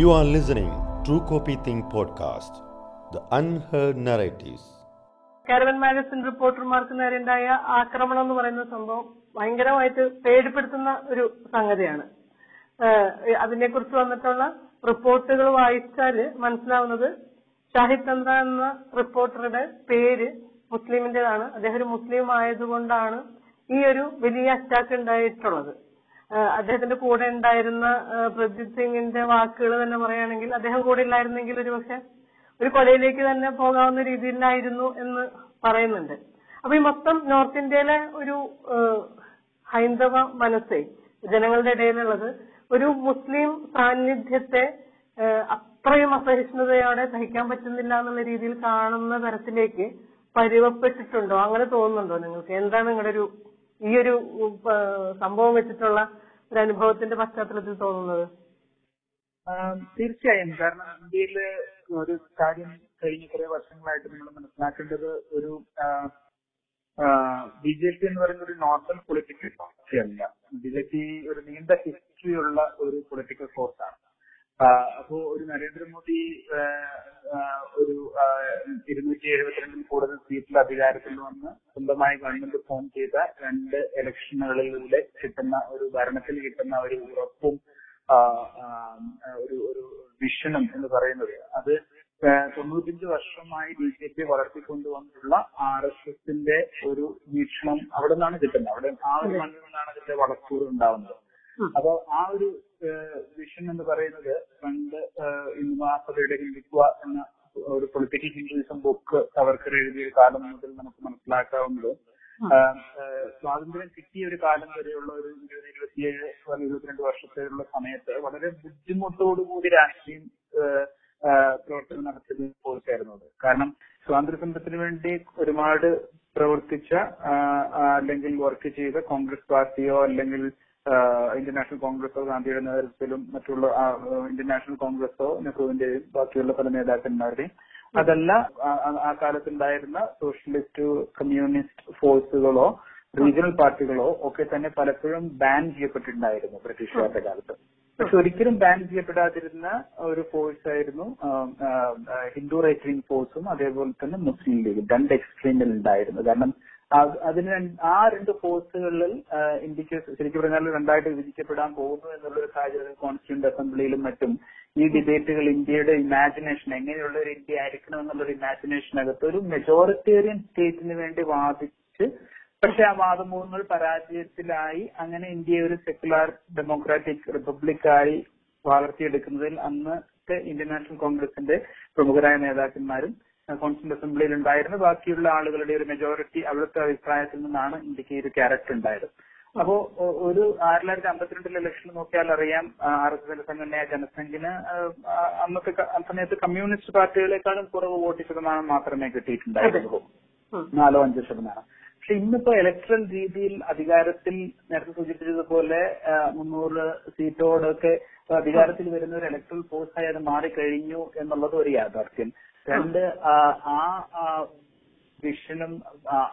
You are listening True Copy Think podcast, the unheard narratives. Caravan magazine റിപ്പോർട്ടർമാർക്ക് നേരെയുണ്ടായ ആക്രമണം എന്ന് പറയുന്ന സംഭവം ഭയങ്കരമായിട്ട് പേടിപ്പെടുത്തുന്ന ഒരു സംഗതിയാണ്. അതിനെക്കുറിച്ച് വന്നിട്ടുള്ള റിപ്പോർട്ടുകൾ വായിച്ചാൽ മനസ്സിലാവുന്നത് ഷാഹിദ് ചന്ദ്ര എന്ന റിപ്പോർട്ടറുടെ പേര് മുസ്ലിമിന്റേതാണ് അദ്ദേഹം ഒരു മുസ്ലിം ആയതുകൊണ്ടാണ് ഈ ഒരു വലിയ അറ്റാക്ക് ഉണ്ടായിട്ടുള്ളത്. അദ്ദേഹത്തിന്റെ കൂടെ ഉണ്ടായിരുന്ന പ്രജിത് സിംഗിന്റെ വാക്കുകൾ തന്നെ പറയുകയാണെങ്കിൽ അദ്ദേഹം കൂടെ ഇല്ലായിരുന്നെങ്കിൽ ഒരുപക്ഷെ ഒരു കൊലയിലേക്ക് തന്നെ പോകാവുന്ന രീതിയിലായിരുന്നു എന്ന് പറയുന്നുണ്ട്. അപ്പൊ ഈ മൊത്തം നോർത്ത് ഇന്ത്യയിലെ ഒരു ഹൈന്ദവ മനസ്സേ ജനങ്ങളുടെ ഇടയിലുള്ളത് ഒരു മുസ്ലിം സാന്നിധ്യത്തെ അത്രയും അസഹിഷ്ണുതയോടെ സഹിക്കാൻ പറ്റുന്നില്ല എന്നുള്ള രീതിയിൽ കാണുന്ന തരത്തിലേക്ക് പരുവപ്പെട്ടിട്ടുണ്ടോ? അങ്ങനെ തോന്നുന്നുണ്ടോ നിങ്ങൾക്ക്? എന്താണ് നിങ്ങളുടെ ഒരു ഈ ഒരു സംഭവം വെച്ചിട്ടുള്ള ഒരു അനുഭവത്തിന്റെ പശ്ചാത്തലത്തിൽ തോന്നുന്നത്? തീർച്ചയായും. കാരണം ഇന്ത്യയിൽ ഒരു കാര്യം കഴിഞ്ഞ കുറെ വർഷങ്ങളായിട്ട് നമ്മൾ മനസ്സിലാക്കേണ്ടത് ഒരു ബി ജെ പി എന്ന് പറയുന്ന ഒരു നോർമൽ പൊളിറ്റിക്കൽ പാർട്ടിയല്ല. ബി ജെ പി ഒരു നീണ്ട ഹിസ്റ്ററി ഉള്ള ഒരു പൊളിറ്റിക്കൽ ഫോഴ്സ് ആണ് അപ്പോ ഒരു നരേന്ദ്രമോദി ഒരു ഇരുന്നൂറ്റി എഴുപത്തിരണ്ടിൽ കൂടുതൽ സീറ്റിൽ അധികാരത്തിൽ വന്ന് സ്വന്തമായി ഗവൺമെന്റ് ഫോം ചെയ്ത രണ്ട് ഇലക്ഷനുകളിലൂടെ കിട്ടുന്ന ഒരു ഭരണത്തിൽ കിട്ടുന്ന ഒരു ഉറപ്പും ഒരു ഒരു വിഷനും എന്ന് പറയുന്നത്. അത് തൊണ്ണൂറ്റഞ്ച് വർഷമായി ബി ജെ പി വളർത്തിക്കൊണ്ടുവന്നിട്ടുള്ള ആർ എസ് എസിന്റെ ഒരു വീക്ഷണം അവിടെ നിന്നാണ് കിട്ടുന്നത്. അവിടെ ആ ഒരു മണ്ണിൽ നിന്നാണ് അതിന്റെ വളർച്ചൂർ ഉണ്ടാവുന്നത്. അപ്പൊ ആ ഒരു വിഷൻ എന്ന് പറയുന്നത് പണ്ട് ഇന്ദുമാസഭയുടെ ഹിന്ദുത്വ എന്ന ഒരു പൊളിറ്റിക്കൽ ഹിന്ദുയിസം ബുക്ക് സവർക്കർ എഴുതിയ ഒരു കാലം മുതൽ നമുക്ക് മനസ്സിലാക്കാവുന്നത്. സ്വാതന്ത്ര്യം കിട്ടിയ ഒരു കാലം വരെയുള്ള ഒരു ഇരുപത് ഇരുപത്തിയേഴ് ഇരുപത്തിരണ്ട് വർഷത്തേക്കുള്ള സമയത്ത് വളരെ ബുദ്ധിമുട്ടോടുകൂടി രാഷ്ട്രീയം പ്രവർത്തനം നടത്തുന്ന പോലീസായിരുന്നു അത്. കാരണം സ്വാതന്ത്ര്യ സമരത്തിന് വേണ്ടി ഒരുപാട് പ്രവർത്തിച്ച അല്ലെങ്കിൽ വർക്ക് ചെയ്ത കോൺഗ്രസ് പാർട്ടിയോ അല്ലെങ്കിൽ ഇന്ത്യൻ നാഷണൽ കോൺഗ്രസോ ഗാന്ധിയുടെ നേതൃത്വത്തിലും മറ്റുള്ള ഇന്ത്യൻ നാഷണൽ കോൺഗ്രസോ നെഹ്റുവിന്റെയും ബാക്കിയുള്ള പല നേതാക്കന്മാരുടെയും. അതല്ല ആ- കാലത്തുണ്ടായിരുന്ന സോഷ്യലിസ്റ്റ് കമ്മ്യൂണിസ്റ്റ് ഫോഴ്സുകളോ റീജിയണൽ പാർട്ടികളോ ഒക്കെ തന്നെ പലപ്പോഴും ബാൻ ചെയ്യപ്പെട്ടിട്ടുണ്ടായിരുന്നു ബ്രിട്ടീഷുകാരുടെ കാലത്ത്. പക്ഷെ ഒരിക്കലും ബാൻ ചെയ്യപ്പെടാതിരുന്ന ഒരു ഫോഴ്സ് ആയിരുന്നു ഹിന്ദു റൈറ്റ് വിംഗ് ഫോഴ്സും അതേപോലെ തന്നെ മുസ്ലിം ലീഗും. രണ്ട് എക്സ്ട്രീമിൽ ഉണ്ടായിരുന്നു. കാരണം അതിന് ആ രണ്ട് ഫോഴ്സുകളിൽ ഇന്ത്യയ്ക്ക് ശരിക്കും പറഞ്ഞാൽ രണ്ടായിട്ട് വിഭജിക്കപ്പെടാൻ പോകുന്നു എന്നുള്ള ഒരു സാഹചര്യം കോൺസ്റ്റിറ്റ്യൂന്റ് അസംബ്ലിയിലും മറ്റും ഈ ഡിബേറ്റുകൾ ഇന്ത്യയുടെ ഇമാജിനേഷൻ എങ്ങനെയുള്ള ഒരു ഇന്ത്യ ആയിരിക്കണം എന്നുള്ള ഒരു ഇമാജിനേഷനകത്ത് ഒരു മെജോറിറ്റേറിയൻ സ്റ്റേറ്റിന് വേണ്ടി വാദിച്ച് പക്ഷെ ആ വാദമൂഹങ്ങൾ പരാജയത്തിലായി അങ്ങനെ ഇന്ത്യയെ ഒരു സെക്കുലാർ ഡെമോക്രാറ്റിക് റിപ്പബ്ലിക്കായി വളർത്തിയെടുക്കുന്നതിൽ അന്നത്തെ ഇന്ത്യൻ നാഷണൽ കോൺഗ്രസിന്റെ പ്രമുഖരായ നേതാക്കന്മാരും കോൺസ്റ്റിറ്റ്യൂന്റ് അസംബ്ലിയിൽ ഉണ്ടായിരുന്നു. ബാക്കിയുള്ള ആളുകളുടെ ഒരു മെജോറിറ്റി അവിടുത്തെ അഭിപ്രായത്തിൽ നിന്നാണ് ഇന്ത്യയ്ക്ക് ഈ ഒരു ക്യാരക്ടർ ഉണ്ടായത്. അപ്പോ ഒരു ആയിരത്തി തൊള്ളായിരത്തി അമ്പത്തിരണ്ടിലെ ഇലക്ഷൻ നോക്കിയാൽ അറിയാം ആർ എസ് എസ് സംഘടനയായ ജനസംഘിന് അന്നത്തെ ആ സമയത്ത് കമ്മ്യൂണിസ്റ്റ് പാർട്ടികളെക്കാളും കുറവ് വോട്ട് ശതമാനം മാത്രമേ കിട്ടിയിട്ടുണ്ടായിരുന്നുള്ളൂ. നാലോ അഞ്ചോ ശതമാനം. പക്ഷെ ഇന്നിപ്പോ ഇലക്ട്രൽ രീതിയിൽ അധികാരത്തിൽ നേരത്തെ സൂചിപ്പിച്ചതുപോലെ മുന്നൂറ് സീറ്റോടൊക്കെ അധികാരത്തിൽ വരുന്ന ഒരു ഇലക്ട്രൽ ഫോഴ്സായി അത് മാറിക്കഴിഞ്ഞു എന്നുള്ളത് ഒരു യാഥാർത്ഥ്യം. രണ്ട് ആ, വിഷനും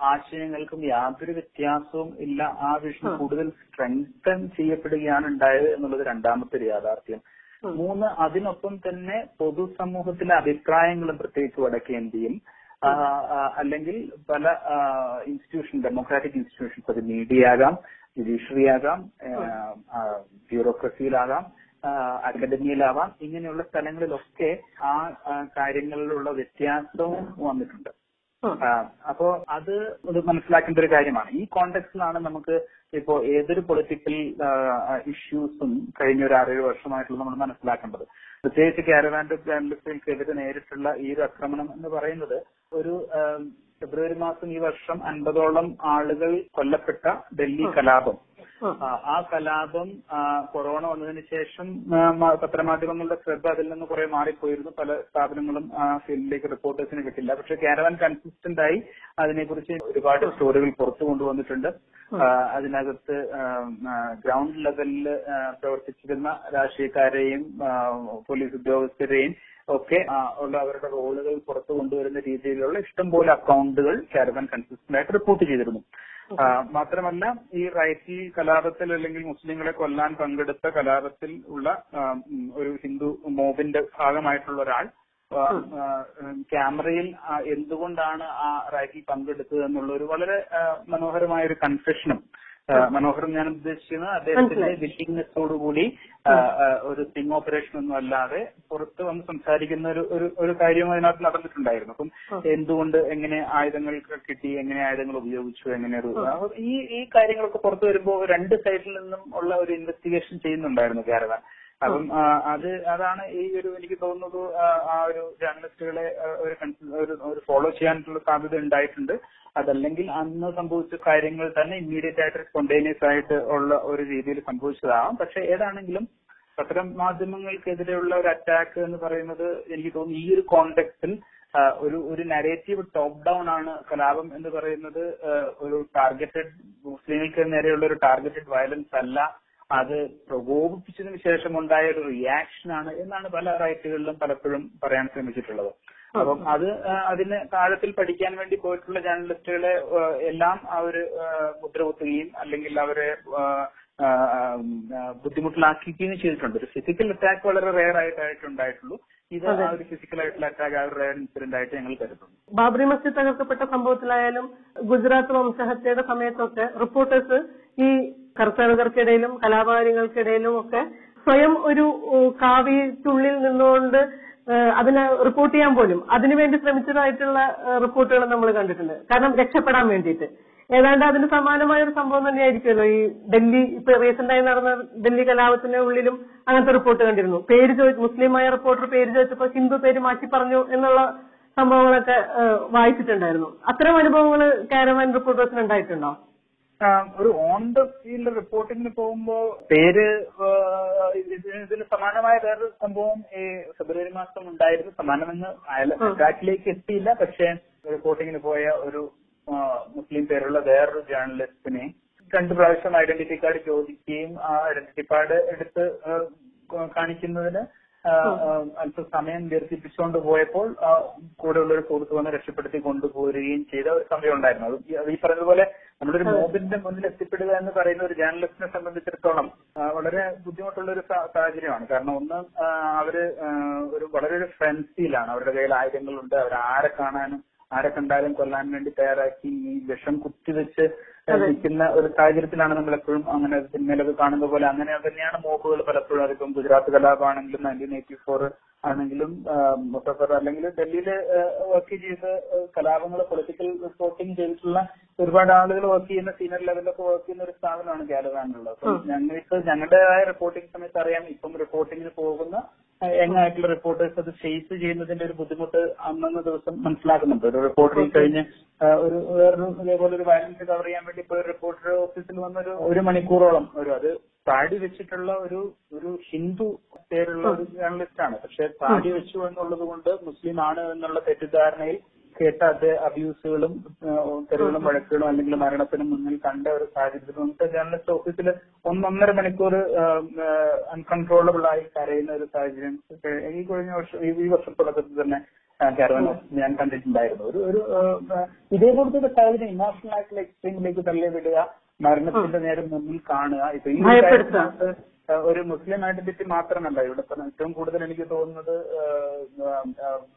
ആശയങ്ങൾക്കും യാതൊരു വ്യത്യാസവും ഇല്ല. ആ വിഷൻ കൂടുതൽ സ്ട്രെങ്തൻ ചെയ്യപ്പെടുകയാണ് ഉണ്ടായത് എന്നുള്ളത് രണ്ടാമത്തെ ഒരു യാഥാർത്ഥ്യം മൂന്ന് അതിനൊപ്പം തന്നെ പൊതുസമൂഹത്തിലെ അഭിപ്രായങ്ങളും പ്രത്യേകിച്ച് വടക്കേന്ത്യയിൽ അല്ലെങ്കിൽ പല ഇൻസ്റ്റിറ്റ്യൂഷൻ ഡെമോക്രാറ്റിക് ഇൻസ്റ്റിറ്റ്യൂഷൻസ് അത് മീഡിയ ആകാം ജുഡീഷ്യറി ആകാം ബ്യൂറോക്രസിയിലാകാം അക്കാദമിയിലാവാം ഇങ്ങനെയുള്ള സ്ഥലങ്ങളിലൊക്കെ ആ കാര്യങ്ങളിലുള്ള വ്യത്യാസവും വന്നിട്ടുണ്ട്. അപ്പോ അത് ഒരു മനസ്സിലാക്കേണ്ട ഒരു കാര്യമാണ്. ഈ കോണ്ടെക്സ്റ്റിലാണ് നമുക്ക് ഇപ്പോ ഏതൊരു പൊളിറ്റിക്കൽ ഇഷ്യൂസും കഴിഞ്ഞ ഒരു ആറേഴ് വർഷമായിട്ടുള്ള നമ്മൾ മനസ്സിലാക്കേണ്ടത്. പ്രത്യേകിച്ച് കാരവാൻഡ് ജേർണലിസ്റ്റുകൾക്കെതിരെ നേരിട്ടുള്ള ഈ ഒരു ആക്രമണം എന്ന് പറയുന്നത് ഒരു ഫെബ്രുവരി മാസം ഈ വർഷം അൻപതോളം ആളുകൾ കൊല്ലപ്പെട്ട ഡൽഹി കലാപം. ആ, കലാപം കൊറോണ വന്നതിന് ശേഷം പത്രമാധ്യമങ്ങളുടെ ശ്രദ്ധ അതിൽ നിന്ന് കുറെ മാറിപ്പോയിരുന്നു. പല സ്ഥാപനങ്ങളും ആ ഫീൽഡിലേക്ക് റിപ്പോർട്ടേഴ്സിന് കിട്ടില്ല പക്ഷെ കാരവാൻ കൺസിസ്റ്റന്റ് ആയി അതിനെക്കുറിച്ച് ഒരുപാട് സ്റ്റോറികൾ പുറത്തു കൊണ്ടുവന്നിട്ടുണ്ട്. അതിനകത്ത് ഗ്രൗണ്ട് ലെവലിൽ പ്രവർത്തിച്ചിരുന്ന രാഷ്ട്രീയക്കാരെയും പോലീസ് ഉദ്യോഗസ്ഥരെയും ഒക്കെ ഉള്ള അവരുടെ റോളുകൾ പുറത്തു കൊണ്ടുവരുന്ന രീതിയിലുള്ള ഇഷ്ടംപോലെ അക്കൗണ്ടുകൾ കാരവാൻ കൺസിസ്റ്റന്റ് ആയിട്ട് റിപ്പോർട്ട് ചെയ്തിരുന്നു. മാത്രമല്ല ഈ റൈറ്റി കലാപത്തിൽ അല്ലെങ്കിൽ മുസ്ലിങ്ങളെ കൊല്ലാൻ പങ്കെടുത്ത കലാപത്തിൽ ഉള്ള ഒരു ഹിന്ദു മോബിന്റെ ഭാഗമായിട്ടുള്ള ഒരാൾ ക്യാമറയിൽ എന്തുകൊണ്ടാണ് ആ റൈറ്റിൽ പങ്കെടുത്തത് എന്നുള്ള ഒരു വളരെ മനോഹരമായ ഒരു കൺഫെഷനും ആ, മനോഹരം ഞാൻ ഉദ്ദേശിക്കുന്നത് അദ്ദേഹത്തിന്റെ വില്ലിങ്നെസ്സോടുകൂടി ഒരു സ്റ്റിംഗ് ഓപ്പറേഷൻ ഒന്നും അല്ലാതെ പുറത്ത് വന്ന് സംസാരിക്കുന്ന ഒരു ഒരു ഒരു കാര്യം അതിനകത്ത് നടന്നിട്ടുണ്ടായിരുന്നു. അപ്പം എന്തുകൊണ്ട് എങ്ങനെ ആയുധങ്ങൾ കിട്ടി എങ്ങനെ ആയുധങ്ങൾ ഉപയോഗിച്ചു എങ്ങനെ ഒരു ഈ ഈ കാര്യങ്ങളൊക്കെ പുറത്തു വരുമ്പോൾ രണ്ട് സൈഡിൽ നിന്നും ഉള്ള ഒരു ഇൻവെസ്റ്റിഗേഷൻ ചെയ്യുന്നുണ്ടായിരുന്നു കാരവാൻ അപ്പം അത് അതാണ് ഈ ഒരു എനിക്ക് തോന്നുന്നത് ആ, ഒരു ജേർണലിസ്റ്റുകളെ ഒരു ഒരു- ഫോളോ ചെയ്യാനുള്ള സാധ്യത ഉണ്ടായിട്ടുണ്ട്. അതല്ലെങ്കിൽ അന്ന് സംഭവിച്ച കാര്യങ്ങൾ തന്നെ ഇമ്മീഡിയറ്റ് ആയിട്ട് സ്പോണ്ടേനിയസ് ആയിട്ട് ഉള്ള ഒരു രീതിയിൽ സംഭവിച്ചതാവാം. പക്ഷെ ഏതാണെങ്കിലും പത്രം മാധ്യമങ്ങൾക്കെതിരെയുള്ള ഒരു അറ്റാക്ക് എന്ന് പറയുന്നത് എനിക്ക് തോന്നുന്നു ഈ ഒരു കോണ്ടെക്സ്റ്റിൽ ഒരു ഒരു നരേറ്റീവ് ടോപ്പ് ഡൗൺ ആണ് കലാപം എന്ന് പറയുന്നത് ഒരു ടാർഗറ്റഡ് മുസ്ലിങ്ങൾക്ക് നേരെയുള്ള ഒരു ടാർഗറ്റഡ് വയലൻസ് അല്ല. അത് പ്രകോപിപ്പിച്ചതിന് ശേഷം ഉണ്ടായ ഒരു റിയാക്ഷൻ ആണ് എന്നാണ് പല റൈറ്റുകളിലും പലപ്പോഴും പറയാൻ ശ്രമിച്ചിട്ടുള്ളത്. അപ്പം അത് അതിന് താഴത്തിൽ പഠിക്കാൻ വേണ്ടി പോയിട്ടുള്ള ജേർണലിസ്റ്റുകളെ എല്ലാം അവർ മുദ്ര കുത്തുകയും അല്ലെങ്കിൽ അവരെ ബുദ്ധിമുട്ടിലാക്കുകയും ചെയ്തിട്ടുണ്ട്. ഒരു ഫിസിക്കൽ അറ്റാക്ക് വളരെ റെയർ ആയിട്ടായിട്ടുണ്ടായിട്ടുള്ളൂ ഉണ്ടായിട്ടുള്ളൂ. ആ ഒരു ഫിസിക്കൽ ആയിട്ടുള്ള അറ്റാക്ക് ആ ഒരു റെയർ ഇൻസിഡന്റ് ആയിട്ട് ഞങ്ങൾ കരുതുന്നു. ബാബറി മസ്ജിദ് തകർക്കപ്പെട്ട സംഭവത്തിലായാലും ഗുജറാത്ത് വംശഹത്യയുടെ സമയത്തൊക്കെ റിപ്പോർട്ടേഴ്സ് ഈ കർഷകർക്കിടയിലും കലാപകാരികൾക്കിടയിലും ഒക്കെ സ്വയം ഒരു കാവ്യത്തുള്ളിൽ നിന്നുകൊണ്ട് അതിനെ റിപ്പോർട്ട് ചെയ്യാൻ പോലും അതിനുവേണ്ടി ശ്രമിച്ചതായിട്ടുള്ള റിപ്പോർട്ടുകൾ നമ്മൾ കണ്ടിട്ടുണ്ട്. കാരണം രക്ഷപ്പെടാൻ വേണ്ടിയിട്ട്. ഏതാണ്ട് അതിന് സമാനമായ ഒരു സംഭവം തന്നെയായിരിക്കുമല്ലോ. ഈ ഡൽഹി ഇപ്പൊ റീസെന്റ് ആയി നടന്ന ഡൽഹി കലാപത്തിന്റെ ഉള്ളിലും അങ്ങനത്തെ റിപ്പോർട്ട് കണ്ടിരുന്നു. പേര് ചോദിച്ചു മുസ്ലിമായ റിപ്പോർട്ടർ പേര് ചോദിച്ചപ്പോൾ ഹിന്ദു പേര് മാറ്റി പറഞ്ഞു എന്നുള്ള സംഭവങ്ങളൊക്കെ വായിച്ചിട്ടുണ്ടായിരുന്നു. അത്തരം അനുഭവങ്ങൾ കാരവാൻ റിപ്പോർട്ടേഴ്സിന് ഉണ്ടായിട്ടുണ്ടോ? ഒരു ഓൺ ദ ഫീൽഡ് റിപ്പോർട്ടിങ്ങിന് പോകുമ്പോ പേര് ഇതിന് സമാനമായ വേറൊരു സംഭവം ഈ ഫെബ്രുവരി മാസം ഉണ്ടായിരുന്നു. സമാനമെന്ന് ട്രാക്കിലേക്ക് എത്തിയില്ല. പക്ഷേ റിപ്പോർട്ടിങ്ങിന് പോയ ഒരു മുസ്ലിം പേരുള്ള വേറൊരു ജേർണലിസ്റ്റിനെ രണ്ട് പ്രാവശ്യം ഐഡന്റിറ്റി കാർഡ് ചോദിക്കുകയും ആ ഐഡന്റിറ്റി കാർഡ് എടുത്ത് കാണിക്കുന്നതിന് അല്പം സമയം ദീർഘിപ്പിച്ചുകൊണ്ട് പോയപ്പോൾ കൂടെയുള്ള ഒരു സുഹൃത്ത് വന്ന് രക്ഷപ്പെടുത്തി കൊണ്ടുപോരുകയും ചെയ്ത ഒരു സമയം ഉണ്ടായിരുന്നു അത് ഈ- പറഞ്ഞതുപോലെ നമ്മളൊരു മോബിന്റെ മുന്നിൽ എത്തിപ്പെടുക എന്ന് പറയുന്ന ഒരു ജേർണലിസ്റ്റിനെ സംബന്ധിച്ചിടത്തോളം വളരെ ബുദ്ധിമുട്ടുള്ള ഒരു സാഹചര്യമാണ്. കാരണം ഒന്ന് അവർ ഒരു വളരെ ഒരു ഫ്രൻസിയിലാണ് അവരുടെ കയ്യിൽ ആയുധങ്ങളുണ്ട്. അവർ ആരെ കാണാനും ആരെ കണ്ടാലും കൊല്ലാൻ വേണ്ടി തയ്യാറാക്കി ഈ വിഷം കുത്തിവെച്ച് നിൽക്കുന്ന ഒരു സാഹചര്യത്തിലാണ് നമ്മൾ എപ്പോഴും അങ്ങനെ സിനിമയിലൊക്കെ കാണുന്ന പോലെ. അങ്ങനെ തന്നെയാണ് മോഹുകൾ പലപ്പോഴും അതിപ്പം ഗുജറാത്ത് കലാപമാണെങ്കിലും നയന്റീൻ എയ്റ്റി ഫോർ ആണെങ്കിലും മുസഫർ അല്ലെങ്കിൽ ഡൽഹിയിൽ വർക്ക് ചെയ്ത് കലാപങ്ങൾ പൊളിറ്റിക്കൽ റിപ്പോർട്ടിംഗ് ചെയ്തിട്ടുള്ള ഒരുപാട് ആളുകൾ വർക്ക് ചെയ്യുന്ന സീനിയർ ലെവലിലൊക്കെ വർക്ക് ചെയ്യുന്ന ഒരു സ്ഥാപനമാണ് കാലവാനുള്ളത് അപ്പം ഞങ്ങൾക്ക് ഞങ്ങളുടേതായ റിപ്പോർട്ടിംഗ് സമയത്ത് അറിയാം ഇപ്പം റിപ്പോർട്ടിങ്ങിന് പോകുന്ന യങ് ആയിട്ടുള്ള റിപ്പോർട്ടേഴ്സ് അത് ഫേസ് ചെയ്യുന്നതിന്റെ ഒരു ബുദ്ധിമുട്ട് അന്നു ദിവസം മനസ്സിലാക്കുന്നുണ്ട്. ഒരു റിപ്പോർട്ടറിൽ കഴിഞ്ഞ് ഒരു വേറൊരു ഇതേപോലെ ഒരു വയലൻസ് കവർ ചെയ്യാൻ വേണ്ടി ഇപ്പൊ റിപ്പോർട്ടർ ഓഫീസിൽ വന്നൊരു ഒരു മണിക്കൂറോളം ഒരു അത് താടി വെച്ചിട്ടുള്ള ഒരു ഒരു ഹിന്ദു പേരുള്ള ഒരു ജേർണലിസ്റ്റ് ആണ്. പക്ഷെ താടി വെച്ചു എന്നുള്ളത് കൊണ്ട് മുസ്ലിം ആണ് എന്നുള്ള തെറ്റിദ്ധാരണയിൽ കേട്ട അത് അബ്യൂസുകളും തെരുവുകളും വഴക്കുകളും അല്ലെങ്കിൽ മരണത്തിന് മുന്നിൽ കണ്ട ഒരു സാഹചര്യത്തിൽ നമുക്ക് ജേർണലിസ്റ്റ് ഓഫീസിൽ ഒന്നൊന്നര മണിക്കൂർ അൺകൺട്രോളബിൾ ആയി കരയുന്ന ഒരു സാഹചര്യം ഈ കഴിഞ്ഞ വർഷം ഈ- വർഷം തുടക്കത്തിൽ തന്നെ കാരവൻ ഞാൻ കണ്ടിട്ടുണ്ടായിരുന്നു. ഒരു ഒരു ഇതേ ഇതേപോലത്തെ ഒരു സാഹചര്യം ഇമോഷണൽ ആയിട്ടുള്ള എക്സ്ട്രീമിലേക്ക് തള്ളി വിടുക മരണത്തിന്റെ നേരെ മുന്നിൽ കാണുക. ഇപ്പൊ ഈ ഒരു മുസ്ലിം ഐഡന്റിറ്റി മാത്രമല്ല. ഇവിടെ ഏറ്റവും കൂടുതൽ എനിക്ക് തോന്നുന്നത്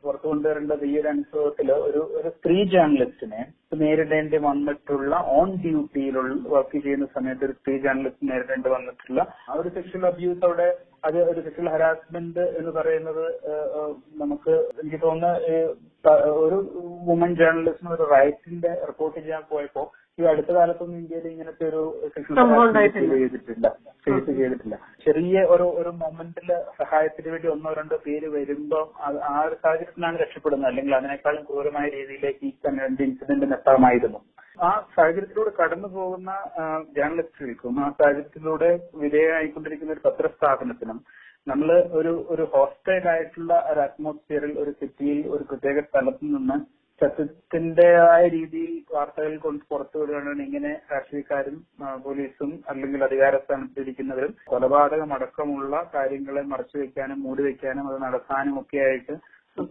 പുറത്തു കൊണ്ടുവരേണ്ടത് ഈ ഒരു അനുഭവത്തിൽ ഒരു ഒരു സ്ത്രീ ജേർണലിസ്റ്റിനെ നേരിടേണ്ടി വന്നിട്ടുള്ള ഓൺ ഡ്യൂട്ടിയിലുള്ള വർക്ക് ചെയ്യുന്ന സമയത്ത് ഒരു സ്ത്രീ ജേർണലിസ്റ്റ് നേരിടേണ്ടി വന്നിട്ടുള്ള ആ ഒരു സെക്ഷൽ അബ്യൂസ് അവിടെ അത് ഒരു സെക്ഷൽ ഹരാസ്മെന്റ് എന്ന് പറയുന്നത് നമുക്ക് എനിക്ക് തോന്നുന്ന ഒരു വുമൺ ജേർണലിസ്റ്റിന് ഒരു റൈറ്റിന്റെ റിപ്പോർട്ട് ചെയ്യാൻ പോയപ്പോ ഈ അടുത്ത കാലത്തൊന്നും ഇന്ത്യയിൽ ഇങ്ങനത്തെ ഒരു. ചെയ്തിട്ടില്ല. ഫേസ് ചെയ്തിട്ടില്ല. ചെറിയ ഒരു ഒരു മൊമെന്റിൽ സഹായത്തിന് വേണ്ടി ഒന്നോ രണ്ടോ പേര് വരുമ്പോൾ ആ ഒരു സാഹചര്യത്തിലാണ് രക്ഷപ്പെടുന്നത്. അല്ലെങ്കിൽ അതിനേക്കാളും ക്രൂരമായ രീതിയിലേക്ക് ഈ രണ്ട് ഇൻസിഡന്റ് എത്താമായിരുന്നു. ആ സാഹചര്യത്തിലൂടെ കടന്നു പോകുന്ന ജേർണലിസ്റ്റുകൾക്കും ആ സാഹചര്യത്തിലൂടെ വിധേയമായിക്കൊണ്ടിരിക്കുന്ന ഒരു പത്രസ്ഥാപനത്തിനും നമ്മൾ ഒരു ഒരു ഹോസ്റ്റൈൽ ആയിട്ടുള്ള ഒരു അറ്റ്മോസ്ഫിയറിൽ ഒരു സിറ്റിയിൽ ഒരു പ്രത്യേക സ്ഥലത്ത് നിന്ന് സത്യത്തിന്റേതായ രീതിയിൽ വാർത്തകൾ കൊണ്ട് പുറത്തു വിടുകയാണ് ഇങ്ങനെ രാഷ്ട്രീയക്കാരും പോലീസും അല്ലെങ്കിൽ അധികാര സ്ഥാനത്തിരിക്കുന്നവരും കൊലപാതകം അടക്കമുള്ള കാര്യങ്ങളെ മറച്ചുവെക്കാനും മൂടി വെക്കാനും അത് നടത്താനും ഒക്കെ ആയിട്ട്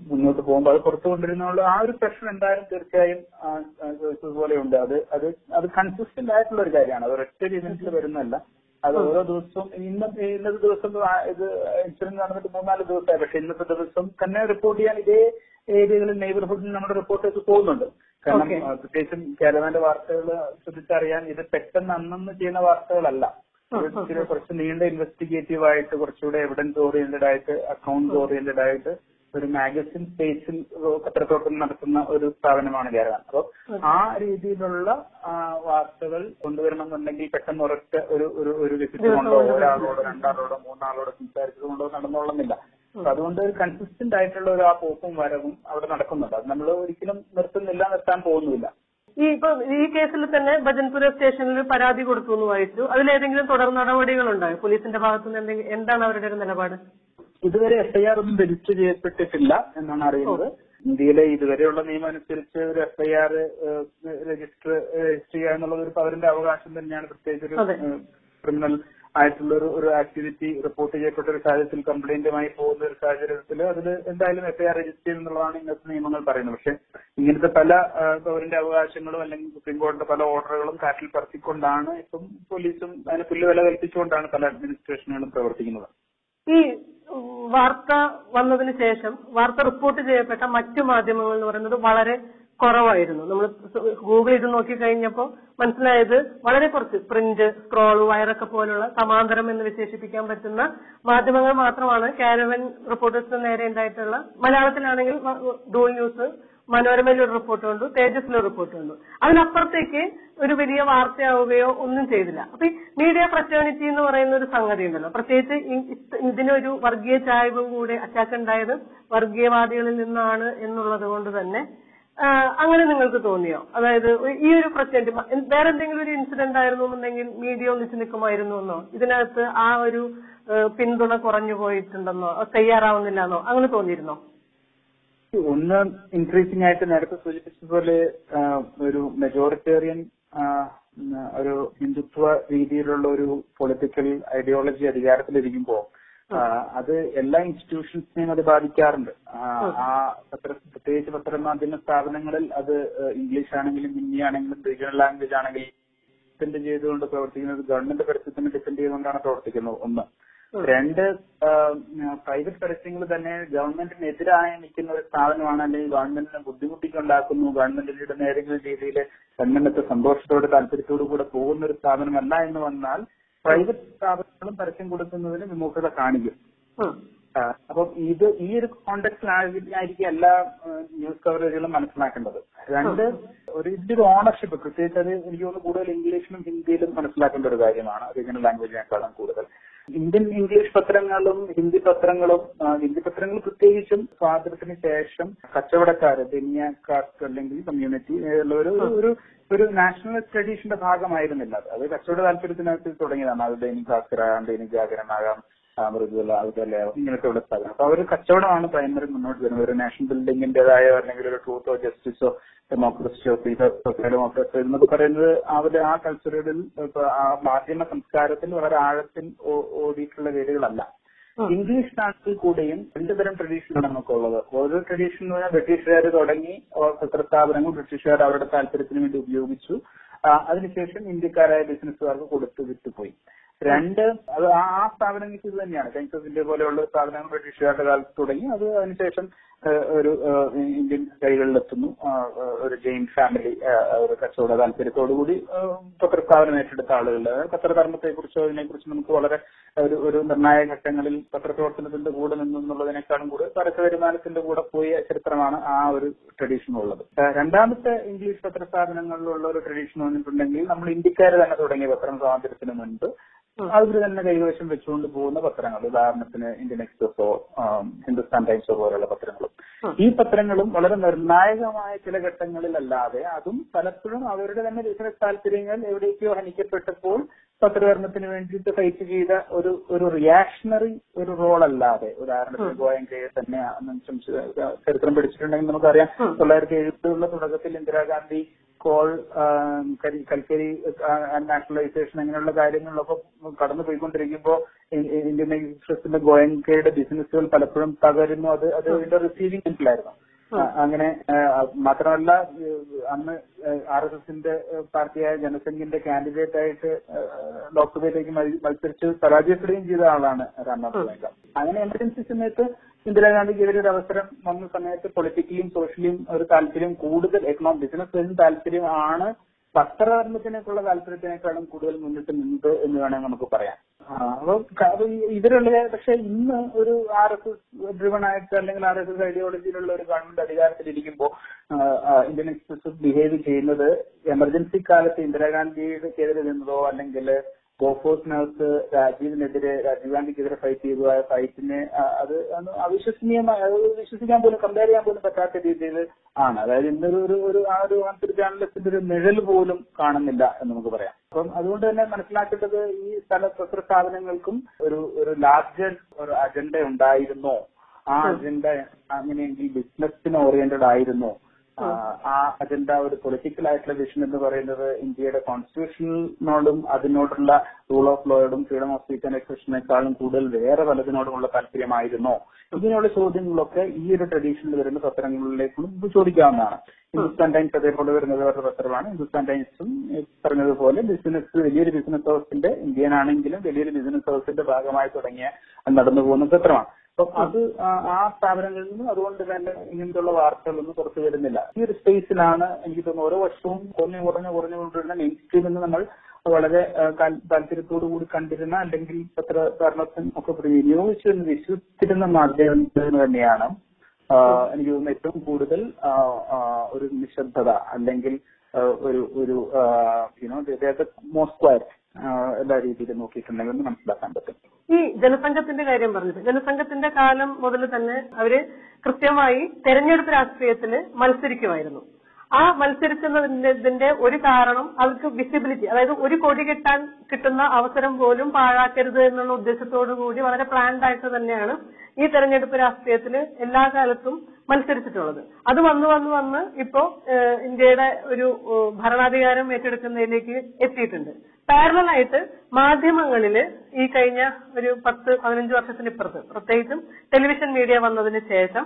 മുന്നോട്ട് പോകുമ്പോൾ അത് പുറത്തു കൊണ്ടുവരുന്നുള്ള ആ ഒരു പ്രശ്നം എന്തായാലും തീർച്ചയായും ആ, ആ, ഇതുപോലെ ഉണ്ട്. അത് അത് അത് കൺസിസ്റ്റന്റ് ആയിട്ടുള്ള ഒരു കാര്യമാണ്. അത് ഒരൊറ്റ ഇവന്റിൽ വരുന്നതല്ല. അത് ഓരോ ദിവസവും ഇന്ന ഇന്നത്തെ ദിവസം ഇത് ഇൻസിഡന്റ് നടന്നിട്ട് മൂന്നാൽ ദിവസമായി. പക്ഷെ ഇന്നത്തെ ദിവസം തന്നെ റിപ്പോർട്ട് ചെയ്യാൻ ഇതേ ഏരിയകളിൽ നെയ്ബർഹുഡിൽ നമ്മുടെ റിപ്പോർട്ടേഴ്സ് പോകുന്നുണ്ട്. കാരണം പ്രത്യേകിച്ചും കേരളത്തിന്റെ വാർത്തകൾ ശ്രദ്ധിച്ചറിയാൻ ഇത് പെട്ടെന്ന് അന്നന്ന് ചെയ്യുന്ന വാർത്തകളല്ല. കുറച്ച് നീണ്ട ഇൻവെസ്റ്റിഗേറ്റീവ് ആയിട്ട് കുറച്ചുകൂടെ എവിഡൻസ് ഓറിയന്റഡ് ആയിട്ട് അക്കൗണ്ട്സ് ഓറിയന്റഡ് ആയിട്ട് ഒരു മാഗസിൻ സ്പേസിൽ പത്രപ്രവർത്തനം നടത്തുന്ന ഒരു സ്ഥാപനമാണ് കേരളം. അപ്പോൾ ആ രീതിയിലുള്ള വാർത്തകൾ കൊണ്ടുവരണമെന്നുണ്ടെങ്കിൽ പെട്ടെന്ന് ഒരൊറ്റ ഒരു ഒരു ഒരു വിസിറ്റ് കൊണ്ടോ ഒരാളോടോ രണ്ടാളോടോ മൂന്നാളോടോ സംസാരിച്ചത് കൊണ്ടോ നടന്നോളുന്നില്ല അതുകൊണ്ട് ഒരു കൺസിസ്റ്റന്റ് ആയിട്ടുള്ള ഒരു ആ പോക്കും വരവും അവിടെ നടക്കുന്നുണ്ട്. അത് നമ്മൾ ഒരിക്കലും നിർത്തുന്നില്ല നിർത്താൻ പോകുന്നില്ല. ഈ ഇപ്പൊ ഈ കേസിൽ തന്നെ ഭജൻപുര സ്റ്റേഷനിൽ പരാതി കൊടുത്തു എന്ന് വായിച്ചു. അതിലേതെങ്കിലും തുടർ നടപടികൾ ഉണ്ടായോ പോലീസിന്റെ ഭാഗത്തുനിന്ന് എന്തെങ്കിലും എന്താണ് അവരുടെ ഒരു നിലപാട്? ഇതുവരെ എഫ്ഐആർ ഒന്നും രജിസ്റ്റർ ചെയ്യപ്പെട്ടിട്ടില്ല എന്നാണ് അറിയുന്നത്. ഇന്ത്യയിലെ ഇതുവരെയുള്ള നിയമം അനുസരിച്ച് ഒരു എഫ്ഐആർ രജിസ്റ്റർ രജിസ്റ്റർ ചെയ്യുക എന്നുള്ളത് ഒരു പൗരന്റെ അവകാശം തന്നെയാണ്. പ്രത്യേകിച്ച് ഒരു. ക്രിമിനൽ ആയിട്ടുള്ള ഒരു ഒരു ആക്ടിവിറ്റി റിപ്പോർട്ട് ചെയ്യപ്പെട്ട ഒരു സാഹചര്യത്തിൽ കംപ്ലൈന്റുമായി പോകുന്ന ഒരു സാഹചര്യത്തിൽ അതിൽ എന്തായാലും എഫ്ഐആർ രജിസ്റ്റർ ചെയ്യും എന്നുള്ളതാണ് ഇന്നത്തെ നിയമങ്ങൾ പറയുന്നത്. പക്ഷെ ഇങ്ങനത്തെ പല പൗരന്റെ അവകാശങ്ങളും അല്ലെങ്കിൽ സുപ്രീം കോടതിയുടെ പല ഓർഡറുകളും കാറ്റിൽ പറത്തിക്കൊണ്ടാണ് ഇപ്പം പോലീസും അതിന് പുല്ലുവില കൽപ്പിച്ചുകൊണ്ടാണ് പല അഡ്മിനിസ്ട്രേഷനുകളും പ്രവർത്തിക്കുന്നത്. ഈ വാർത്ത വന്നതിന് ശേഷം വാർത്ത റിപ്പോർട്ട് ചെയ്യപ്പെട്ട മറ്റു മാധ്യമങ്ങൾ എന്ന് പറയുന്നത് വളരെ കുറവായിരുന്നു. നമ്മൾ ഗൂഗിൾ ഇത് നോക്കി കഴിഞ്ഞപ്പോൾ മനസ്സിലായത് വളരെ കുറച്ച് പ്രിന്റ് സ്ക്രോൾ വയറൊക്കെ പോലുള്ള സമാന്തരം എന്ന് വിശേഷിപ്പിക്കാൻ പറ്റുന്ന മാധ്യമങ്ങൾ മാത്രമാണ് കാരവൻ റിപ്പോർട്ടേഴ്സിന് നേരെ ഉണ്ടായിട്ടുള്ള മലയാളത്തിലാണെങ്കിൽ ഡൂൾ ന്യൂസ് മനോരമയിൽ ഒരു റിപ്പോർട്ട് കണ്ടു തേജസ്സിൽ ഒരു റിപ്പോർട്ട് കണ്ടു. അതിനപ്പുറത്തേക്ക് ഒരു വലിയ വാർത്തയാവുകയോ ഒന്നും ചെയ്തില്ല. അപ്പൊ ഈ മീഡിയ ഫ്രറ്റേണിറ്റി എന്ന് പറയുന്ന ഒരു സംഗതി ഉണ്ടല്ലോ. പ്രത്യേകിച്ച് ഇതിനൊരു വർഗീയ ചായ്വ് കൂടെ അറ്റാക്ക് ഉണ്ടായത് വർഗീയവാദികളിൽ നിന്നാണ് എന്നുള്ളത് കൊണ്ട് തന്നെ അങ്ങനെ നിങ്ങൾക്ക് തോന്നിയോ? അതായത് ഈ ഒരു പ്രസിഡന്റ് വേറെ എന്തെങ്കിലും ഒരു ഇൻസിഡന്റ് ആയിരുന്നു എന്നുണ്ടെങ്കിൽ മീഡിയ ഒന്നിച്ച് നിൽക്കുമായിരുന്നു എന്നോ? ഇതിനകത്ത് ആ ഒരു പിന്തുണ കുറഞ്ഞു പോയിട്ടുണ്ടെന്നോ? തയ്യാറാവുന്നില്ല എന്നോ അങ്ങനെ തോന്നിയിരുന്നോ? ഒന്ന് ഇൻക്രീസിംഗ് ആയിട്ട് നേരത്തെ സൂചിപ്പിച്ചതുപോലെ ഒരു മെജോറിറ്റേറിയൻ ഒരു ഹിന്ദുത്വ രീതിയിലുള്ള ഒരു പൊളിറ്റിക്കൽ ഐഡിയോളജി അധികാരത്തിലിരിക്കുമ്പോൾ അത് എല്ലാ ഇൻസ്റ്റിറ്റ്യൂഷൻസിനെയും അത് ബാധിക്കാറുണ്ട്. ആ, പ്രത്യേകിച്ച് പത്രമാധ്യമ സ്ഥാപനങ്ങളിൽ അത് ഇംഗ്ലീഷ് ആണെങ്കിലും ഹിന്ദി ആണെങ്കിലും റീജിയണൽ ലാംഗ്വേജ് ആണെങ്കിലും ഡിപെൻഡ് ചെയ്തുകൊണ്ട് പ്രവർത്തിക്കുന്നത് ഗവൺമെന്റ് പരസ്യത്തിന് ഡിപെൻഡ് ചെയ്തുകൊണ്ടാണ് പ്രവർത്തിക്കുന്നത് ഒന്ന്. രണ്ട് പ്രൈവറ്റ് പരസ്യങ്ങൾ തന്നെ ഗവൺമെന്റിനെതിരായി നിൽക്കുന്ന ഒരു സ്ഥാപനമാണ് അല്ലെങ്കിൽ ഗവൺമെന്റിനെ ബുദ്ധിമുട്ടിക്കൊണ്ടാക്കുന്നു ഗവൺമെന്റിന്റെ ഏതെങ്കിലും രീതിയിൽ ഗവൺമെന്റ് സന്തോഷത്തോടെ താല്പര്യത്തോടു കൂടെ പോകുന്ന ഒരു സ്ഥാപനമല്ല എന്ന് വന്നാൽ പ്രൈവറ്റ് സ്ഥാപനങ്ങളും പരസ്യം കൊടുക്കുന്നതിന് വിമുഖത കാണിക്കും. അപ്പം ഇത് ഈ ഒരു കോണ്ടെക്സ്റ്റിലായിരിക്കും എല്ലാ ന്യൂസ് കവറേജുകളും മനസ്സിലാക്കേണ്ടത്. രണ്ട് ഒരു ഇതിന്റെ ഒരു ഓണർഷിപ്പ് പ്രത്യേകിച്ച് അത് എനിക്ക് തോന്നുന്നു കൂടുതൽ ഇംഗ്ലീഷിലും ഹിന്ദിയിലും മനസ്സിലാക്കേണ്ട ഒരു കാര്യമാണ്. റീജിയണൽ ലാംഗ്വേജിനേക്കാളും കൂടുതൽ. ഇന്ത്യൻ ഇംഗ്ലീഷ് പത്രങ്ങളും ഹിന്ദി പത്രങ്ങളും ഹിന്ദി പത്രങ്ങൾ പ്രത്യേകിച്ചും സ്വാതന്ത്ര്യത്തിന് ശേഷം കച്ചവടക്കാർ ബനിയക്കാർക്ക് അല്ലെങ്കിൽ കമ്മ്യൂണിറ്റി ഉള്ള ഒരു ഒരു ഒരു നാഷണൽ ട്രഡീഷന്റെ ഭാഗമായിരുന്നില്ല. അത് കച്ചവട താല്പര്യത്തിനകത്ത് തുടങ്ങിയതാണ്. അത് ദൈനിക് ഭാസ്കരാകാം ദൈനിക് ജാഗരനാകാം മൃദുല അതുപോലെ ഇങ്ങനത്തെ ഉള്ള സ്ഥലം. അപ്പൊ അവർ കച്ചവടമാണ് പ്രൈമറി മുന്നോട്ട് വരുന്നത്. ഒരു നാഷണൽ ബിൽഡിങ്ങിന്റേതായ അല്ലെങ്കിൽ ഒരു ട്രൂത്തോ ജസ്റ്റിസോ ഡെമോക്രസിയോ ഡെമോക്രസി എന്നൊക്കെ പറയുന്നത് അവരുടെ ആ കൾച്ചറുകളിൽ ഇപ്പൊ ആ മാധ്യമ സംസ്കാരത്തിൽ വളരെ ആഴത്തിൽ ഓടിയിട്ടുള്ള വേരുകളല്ല. ഇംഗ്ലീഷ് നാട്ടിൽ കൂടെയും രണ്ടുതരം ട്രഡീഷനാണ് നമുക്കുള്ളത് ഓരോ ട്രഡീഷൻ എന്ന് പറഞ്ഞാൽ ബ്രിട്ടീഷുകാർ തുടങ്ങി പത്ര പത്രസ്ഥാപനങ്ങൾ ബ്രിട്ടീഷുകാർ അവരുടെ താല്പര്യത്തിന് വേണ്ടി ഉപയോഗിച്ചു. അതിനുശേഷം ഇന്ത്യക്കാരായ ബിസിനസ്സുകാർക്ക് കൊടുത്തു വിറ്റുപോയി രണ്ട് അത് ആ സ്ഥാപനങ്ങൾക്ക് ഇത് തന്നെയാണ്. സെൻസസിന്റെ പോലെയുള്ള സ്ഥാപനങ്ങൾ ബ്രിട്ടീഷുകാരുടെ കാലത്ത് തുടങ്ങി. അത് അതിനുശേഷം ഒരു ഇന്ത്യൻ കൈകളിലെത്തുന്നു. ഒരു ജെയിൻ ഫാമിലി ഒരു കച്ചവട താല്പര്യത്തോടുകൂടി പത്രസ്ഥാപനം ഏറ്റെടുത്ത ആളുകൾ പത്രധർമ്മത്തെ കുറിച്ചോ ഇതിനെക്കുറിച്ച് നമുക്ക് വളരെ ഒരു ഒരു നിർണായക ഘട്ടങ്ങളിൽ പത്രപ്രവർത്തനത്തിന്റെ കൂടെ നിന്നുള്ളതിനേക്കാളും കൂടെ പരസ്യ വരുമാനത്തിന്റെ കൂടെ പോയ ചരിത്രമാണ് ആ ഒരു ട്രഡീഷൻ ഉള്ളത്. രണ്ടാമത്തെ ഇംഗ്ലീഷ് പത്രസ്ഥാപനങ്ങളിലുള്ള ഒരു ട്രഡീഷൻ വന്നിട്ടുണ്ടെങ്കിൽ നമ്മൾ ഇന്ത്യക്കാർ തന്നെ തുടങ്ങിയ പത്രം സ്വാതന്ത്ര്യത്തിന് മുൻപ് അവർ തന്നെ കൈവശം വെച്ചുകൊണ്ട് പോകുന്ന പത്രങ്ങൾ. ഉദാഹരണത്തിന് ഇന്ത്യൻ എക്സ്പ്രസോ ഹിന്ദുസ്ഥാൻ ടൈംസോ പോലുള്ള പത്രങ്ങളും ഈ പത്രങ്ങളും വളരെ നിർണായകമായ ചില ഘട്ടങ്ങളിലല്ലാതെ അതും പലപ്പോഴും അവരുടെ തന്നെ ബിസിനസ് താല്പര്യങ്ങൾ എവിടേക്കോ ഹനിക്കപ്പെട്ടപ്പോൾ പത്രകരണത്തിന് വേണ്ടിയിട്ട് ഫൈറ്റ് ചെയ്ത ഒരു ഒരു റിയാക്ഷണറി ഒരു റോൾ അല്ലാതെ ഉദാഹരണത്തിന് ഗോയങ്കയെ തന്നെ ചരിത്രം പഠിച്ചിട്ടുണ്ടെങ്കിൽ നമുക്കറിയാം. തൊള്ളായിരത്തി എഴുപതുകളുടെ തുടക്കത്തിൽ ഇന്ദിരാഗാന്ധി കോൾ കൽക്കരി നാഷണലൈസേഷൻ അങ്ങനെയുള്ള കാര്യങ്ങളിലൊക്കെ കടന്നു പോയിക്കൊണ്ടിരിക്കുമ്പോൾ ഇന്ത്യൻ എക്സ്പ്രസിന്റെ ഗോയങ്കയുടെ ബിസിനസ്സുകൾ പലപ്പോഴും തകരുന്നു. അത് അത് ഇതിന്റെ റിസീവിംഗ് എൻഡിലായിരുന്നു അങ്ങനെ മാത്രമല്ല അന്ന് ആർ എസ് എസിന്റെ പാർട്ടിയായ ജനസംഘിന്റെ കാൻഡിഡേറ്റ് ആയിട്ട് ലോക്സഭയിലേക്ക് മത്സ- മത്സരിച്ച് പരാജയപ്പെടുകയും ചെയ്ത ആളാണ് രാംനാഥ് ഗോയങ്ക അങ്ങനെ എമർജൻസി സമയത്ത് ഇന്ദിരാഗാന്ധിക്കെതിരെ ഒരു അവസരം വന്ന സമയത്ത് പൊളിറ്റിക്കലിയും സോഷ്യലിയും ഒരു താല്പര്യം കൂടുതൽ എക്കണോമിക് ബിസിനസ് താല്പര്യം ആണ്. പത്രധർമ്മത്തിനേക്കുള്ള താല്പര്യത്തിനേക്കാളും കൂടുതൽ മുന്നിട്ട് നിന്നത് എന്ന് വേണമെങ്കിൽ നമുക്ക് പറയാം. അപ്പൊ ഇതിലുള്ള പക്ഷെ ഇന്ന് ഒരു ആർ എസ് എസ് ഡ്രിവൺ ആയിട്ട് അല്ലെങ്കിൽ ആർ എസ് എസ് ഐഡിയോളജിയിലുള്ള ഒരു ഗവൺമെന്റ് അധികാരത്തിലിരിക്കുമ്പോൾ ഇന്ത്യൻ എക്സ്പ്രസ് ബിഹേവ് ചെയ്യുന്നത് എമർജൻസി കാലത്ത് ഇന്ദിരാഗാന്ധിക്കെതിരെ നിന്നതോ അല്ലെങ്കിൽ ബോഫോസിനകത്ത് രാജീവിനെതിരെ രാജീവ് ഗാന്ധിക്കെതിരെ ഫൈറ്റ് ചെയ്തു. ആ ഫൈറ്റിനെ അത് അവിശ്വസനീയമായ അത് വിശ്വസിക്കാൻ പോലും കമ്പയർ ചെയ്യാൻ പോലും പറ്റാത്ത രീതിയിൽ ആണ്. അതായത് ഇന്നൊരു ഒരു ഒരു ആ ഒരു ആന്തരിക ജേർണലിസ്റ്റിന്റെ ഒരു നിഴൽ പോലും കാണുന്നില്ല എന്ന് നമുക്ക് പറയാം. അപ്പം അതുകൊണ്ട് തന്നെ മനസ്സിലാക്കേണ്ടത് ഈ സ്ഥല പത്ര സ്ഥാപനങ്ങൾക്കും ഒരു ഒരു ലാർജർ ഒരു അജണ്ട ഉണ്ടായിരുന്നോ? ആ അജണ്ട അങ്ങനെയെങ്കിൽ ബിസിനസിന് ഓറിയന്റഡ് ആയിരുന്നോ? ആ, ആ അജണ്ട ഒരു പൊളിറ്റിക്കൽ ആയിട്ടുള്ള വിഷൻ എന്ന് പറയുന്നത് ഇന്ത്യയുടെ കോൺസ്റ്റിറ്റ്യൂഷനോടും അതിനോടുള്ള റൂൾ ഓഫ് ലോയോടും ഫ്രീഡം ഓഫ് സ്പീച്ച് ആൻഡ് എക്സ്പ്രഷനേക്കാളും കൂടുതൽ വേറെ പലതിനോടുമുള്ള താല്പര്യമായിരുന്നോ? ഇങ്ങനെയുള്ള ചോദ്യങ്ങളൊക്കെ ഈ ഒരു ട്രഡീഷനിൽ വരുന്ന പത്രങ്ങളിലേക്ക് ചോദിക്കാവുന്നതാണ്. ഹിന്ദുസ്ഥാൻ ടൈംസ് അതേപോലെ വരുന്നത് വേറെ പത്രമാണ്. ഹിന്ദുസ്ഥാൻ ടൈംസും പറഞ്ഞതുപോലെ ബിസിനസ് വലിയൊരു ബിസിനസ് ഹൗസിന്റെ ഇന്ത്യൻ ആണെങ്കിലും വലിയൊരു ബിസിനസ് ഹൗസിന്റെ ഭാഗമായി തുടങ്ങിയ നടന്നു പോകുന്ന പത്രമാണ്. അപ്പം അത് ആ- സ്ഥാപനങ്ങളിൽ നിന്ന് അതുകൊണ്ട് തന്നെ ഇങ്ങനത്തുള്ള വാർത്തകളൊന്നും പുറത്തു വരുന്നില്ല. ഈ ഒരു സ്പേസിലാണ് എനിക്ക് തോന്നുന്നു ഓരോ വർഷവും കുറഞ്ഞു കുറഞ്ഞു കുറഞ്ഞു കൊണ്ടുവരുന്ന മെയിൻ സ്ട്രീമിൽ നിന്ന് നമ്മൾ വളരെ താല്പര്യത്തോടു കൂടി കണ്ടിരുന്ന അല്ലെങ്കിൽ പത്രധാരണത്തിന് ഒക്കെ വിനിയോഗിച്ചു എന്ന് വിശ്വസിച്ചിരുന്ന മാധ്യമം തന്നെയാണ് എനിക്ക് തോന്നുന്നു ഏറ്റവും കൂടുതൽ ഒരു നിശബ്ദത അല്ലെങ്കിൽ ഒരു ഒരു യുനോ മോസ്റ്റ് ക്വയറ്റ് എല്ലാ രീതിയിലും നോക്കിയിട്ടുണ്ടെങ്കിൽ മനസ്സിലാക്കാൻ പറ്റും. ഈ ജനസംഘത്തിന്റെ കാര്യം പറഞ്ഞത്. ജനസംഘത്തിന്റെ കാലം മുതൽ തന്നെ അവർ കൃത്യമായി തെരഞ്ഞെടുപ്പ് രാഷ്ട്രീയത്തിന് മത്സരിക്കുമായിരുന്നു. ആ മത്സരിക്കുന്നതിന്റെ ഒരു കാരണം അവർക്ക് വിസിബിലിറ്റി അതായത് ഒരു കൊടി കിട്ടാൻ കിട്ടുന്ന അവസരം പോലും പാഴാക്കരുത് എന്നുള്ള ഉദ്ദേശത്തോടു കൂടി വളരെ പ്ലാൻഡ് ആയിട്ട് തന്നെയാണ് ഈ തെരഞ്ഞെടുപ്പ് രാഷ്ട്രീയത്തിൽ എല്ലാ കാലത്തും മത്സരിച്ചിട്ടുള്ളത്. അത് വന്ന് വന്ന് വന്ന് ഇപ്പോ ഇന്ത്യയുടെ ഒരു ഭരണാധികാരം ഏറ്റെടുക്കുന്നതിലേക്ക് എത്തിയിട്ടുണ്ട്. മാധ്യമങ്ങളിൽ മാധ്യമങ്ങളിൽ ഈ കഴിഞ്ഞ ഒരു പത്ത് പതിനഞ്ച് വർഷത്തിന് ഇപ്പുറത്ത് പ്രത്യേകിച്ചും ടെലിവിഷൻ മീഡിയ വന്നതിന് ശേഷം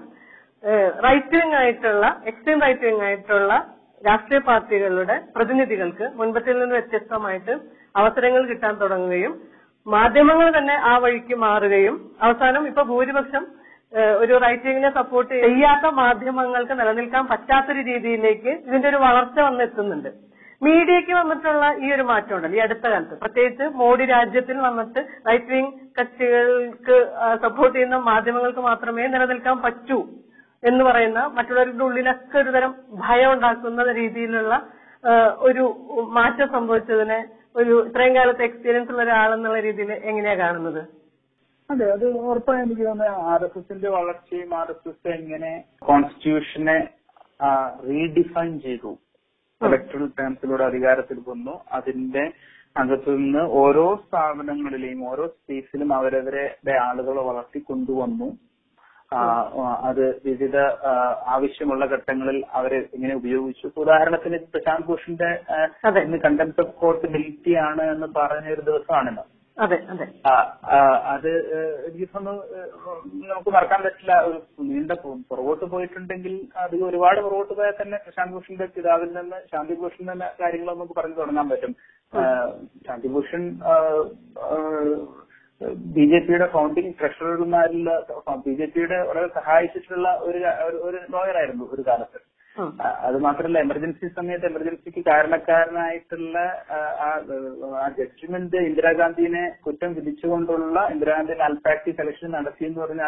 റൈറ്റ് വിങ് ആയിട്ടുള്ള എക്സ്ട്രീം റൈറ്റ് വിങ് ആയിട്ടുള്ള രാഷ്ട്രീയ പാർട്ടികളുടെ പ്രതിനിധികൾക്ക് മുൻപത്തിൽ നിന്ന് വ്യത്യസ്തമായിട്ട് അവസരങ്ങൾ കിട്ടാൻ തുടങ്ങുകയും മാധ്യമങ്ങൾ തന്നെ ആ വഴിക്ക് മാറുകയും അവസാനം ഇപ്പൊ ഭൂരിപക്ഷം ഒരു റൈറ്റ് സപ്പോർട്ട് ചെയ്യാത്ത മാധ്യമങ്ങൾക്ക് നിലനിൽക്കാൻ പറ്റാത്തൊരു രീതിയിലേക്ക് ഇതിന്റെ ഒരു വളർച്ച വന്നെത്തുന്നുണ്ട്. മീഡിയക്ക് വന്നിട്ടുള്ള ഈ ഒരു മാറ്റം ഉണ്ടല്ലോ ഈ അടുത്ത കാലത്ത്. പ്രത്യേകിച്ച് മോഡി രാജ്യത്തിൽ വന്നിട്ട് റൈറ്റ് വിങ് കക്ഷികൾക്ക് സപ്പോർട്ട് ചെയ്യുന്ന മാധ്യമങ്ങൾക്ക് മാത്രമേ നിലനിൽക്കാൻ പറ്റൂ എന്ന് പറയുന്ന മറ്റുള്ളവരുടെ ഉള്ളിലൊക്കെ ഒരു തരം ഭയം ഉണ്ടാക്കുന്ന രീതിയിലുള്ള ഒരു മാറ്റം സംഭവിച്ചതിനെ ഒരു ഇത്രയും കാലത്തെ എക്സ്പീരിയൻസ് ഉള്ള ഒരാളെന്നുള്ള രീതിയിൽ എങ്ങനെയാ കാണുന്നത്? അതെ അത് ഉറപ്പായും എനിക്ക് തോന്നുന്നത് ആർ എസ് എസിന്റെ വളർച്ചയും ആർ എസ് എസ് എങ്ങനെ കോൺസ്റ്റിറ്റ്യൂഷനെ റീഡിഫൈൻ ചെയ്തു. ഇലക്ട്രൽ ടേംസിലൂടെ അധികാരത്തിൽ വന്നു. അതിന്റെ അകത്തു നിന്ന് ഓരോ സ്ഥാപനങ്ങളിലെയും ഓരോ സ്പേസിലും അവരവരുടെ ആളുകളെ വളർത്തി കൊണ്ടുവന്നു. അത് വിവിധ ആവശ്യമുള്ള ഘട്ടങ്ങളിൽ അവരെ ഇങ്ങനെ ഉപയോഗിച്ചു. ഉദാഹരണത്തിന് പ്രശാന്ത് ഭൂഷന്റെ കണ്ടംപ്റ്റ് ഓഫ് കോർട്ട് ആണ് എന്ന് പറഞ്ഞ ഒരു ദിവസമാണിന്ന്. അതെ എനിക്ക് തോന്നുന്നു നമുക്ക് മറക്കാൻ പറ്റില്ല. ഒരു നീണ്ട പുറകോട്ട് പോയിട്ടുണ്ടെങ്കിൽ അത് ഒരുപാട് പുറകോട്ട് പോയാൽ തന്നെ പ്രശാന്ത് ഭൂഷന്റെ പിതാവിൽ നിന്ന് ശാന്തി ഭൂഷൺ തന്നെ കാര്യങ്ങൾ നമുക്ക് പറഞ്ഞു തുടങ്ങാൻ പറ്റും. ശാന്തി ഭൂഷൺ ബി ജെ പിയുടെ ഫൗണ്ടിങ് ട്രഷറർമാരിൽ ബി ജെ പിയുടെ വളരെ സഹായിച്ചിട്ടുള്ള ഒരു ഒരു- ലോയറായിരുന്നു ഒരു കാലത്ത്. അത് മാത്രമല്ല എമർജൻസി സമയത്ത് എമർജൻസിക്ക് കാരണക്കാരനായിട്ടുള്ള ആ, ജഡ്ജ്മെന്റ് ഇന്ദിരാഗാന്ധിനെ കുറ്റം വിധിച്ചുകൊണ്ടുള്ള ഇന്ദിരാഗാന്ധി മാൽപാക്ടി സെലക്ഷൻ നടത്തി എന്ന് പറഞ്ഞ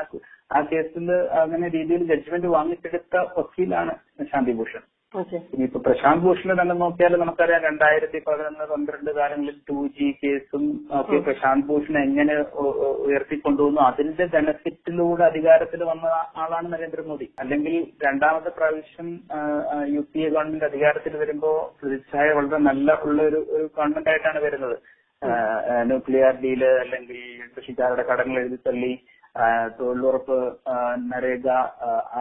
ആ കേസിൽ അങ്ങനെ രീതിയിൽ ജഡ്ജ്മെന്റ് വാങ്ങിച്ചെടുത്ത വക്കീലാണ് ശാന്തി ഭൂഷൺ ഓക്കെ ഇനിയിപ്പോ പ്രശാന്ത് ഭൂഷണിനെ തന്നെ നോക്കിയാൽ നമുക്കറിയാം രണ്ടായിരത്തി പതിനൊന്ന് പന്ത്രണ്ട് കാലങ്ങളിൽ ടു ജി കേസും ഒക്കെ പ്രശാന്ത് ഭൂഷൺ എങ്ങനെ ഉയർത്തിക്കൊണ്ടുവന്നു. അതിന്റെ ബെനഫിറ്റിലൂടെ അധികാരത്തിൽ വന്ന ആളാണ് നരേന്ദ്രമോദി. അല്ലെങ്കിൽ രണ്ടാമത്തെ പ്രാവശ്യം യു പി എ ഗവൺമെന്റ് അധികാരത്തിൽ വരുമ്പോ പ്രതിച്ഛായ വളരെ നല്ല ഉള്ള ഒരു ഗവൺമെന്റ് ആയിട്ടാണ് വരുന്നത്. ന്യൂക്ലിയർ ഡീൽ അല്ലെങ്കിൽ കൃഷിക്കാരുടെ കടങ്ങൾ എഴുതി തള്ളി തൊഴിലുറപ്പ് NREGA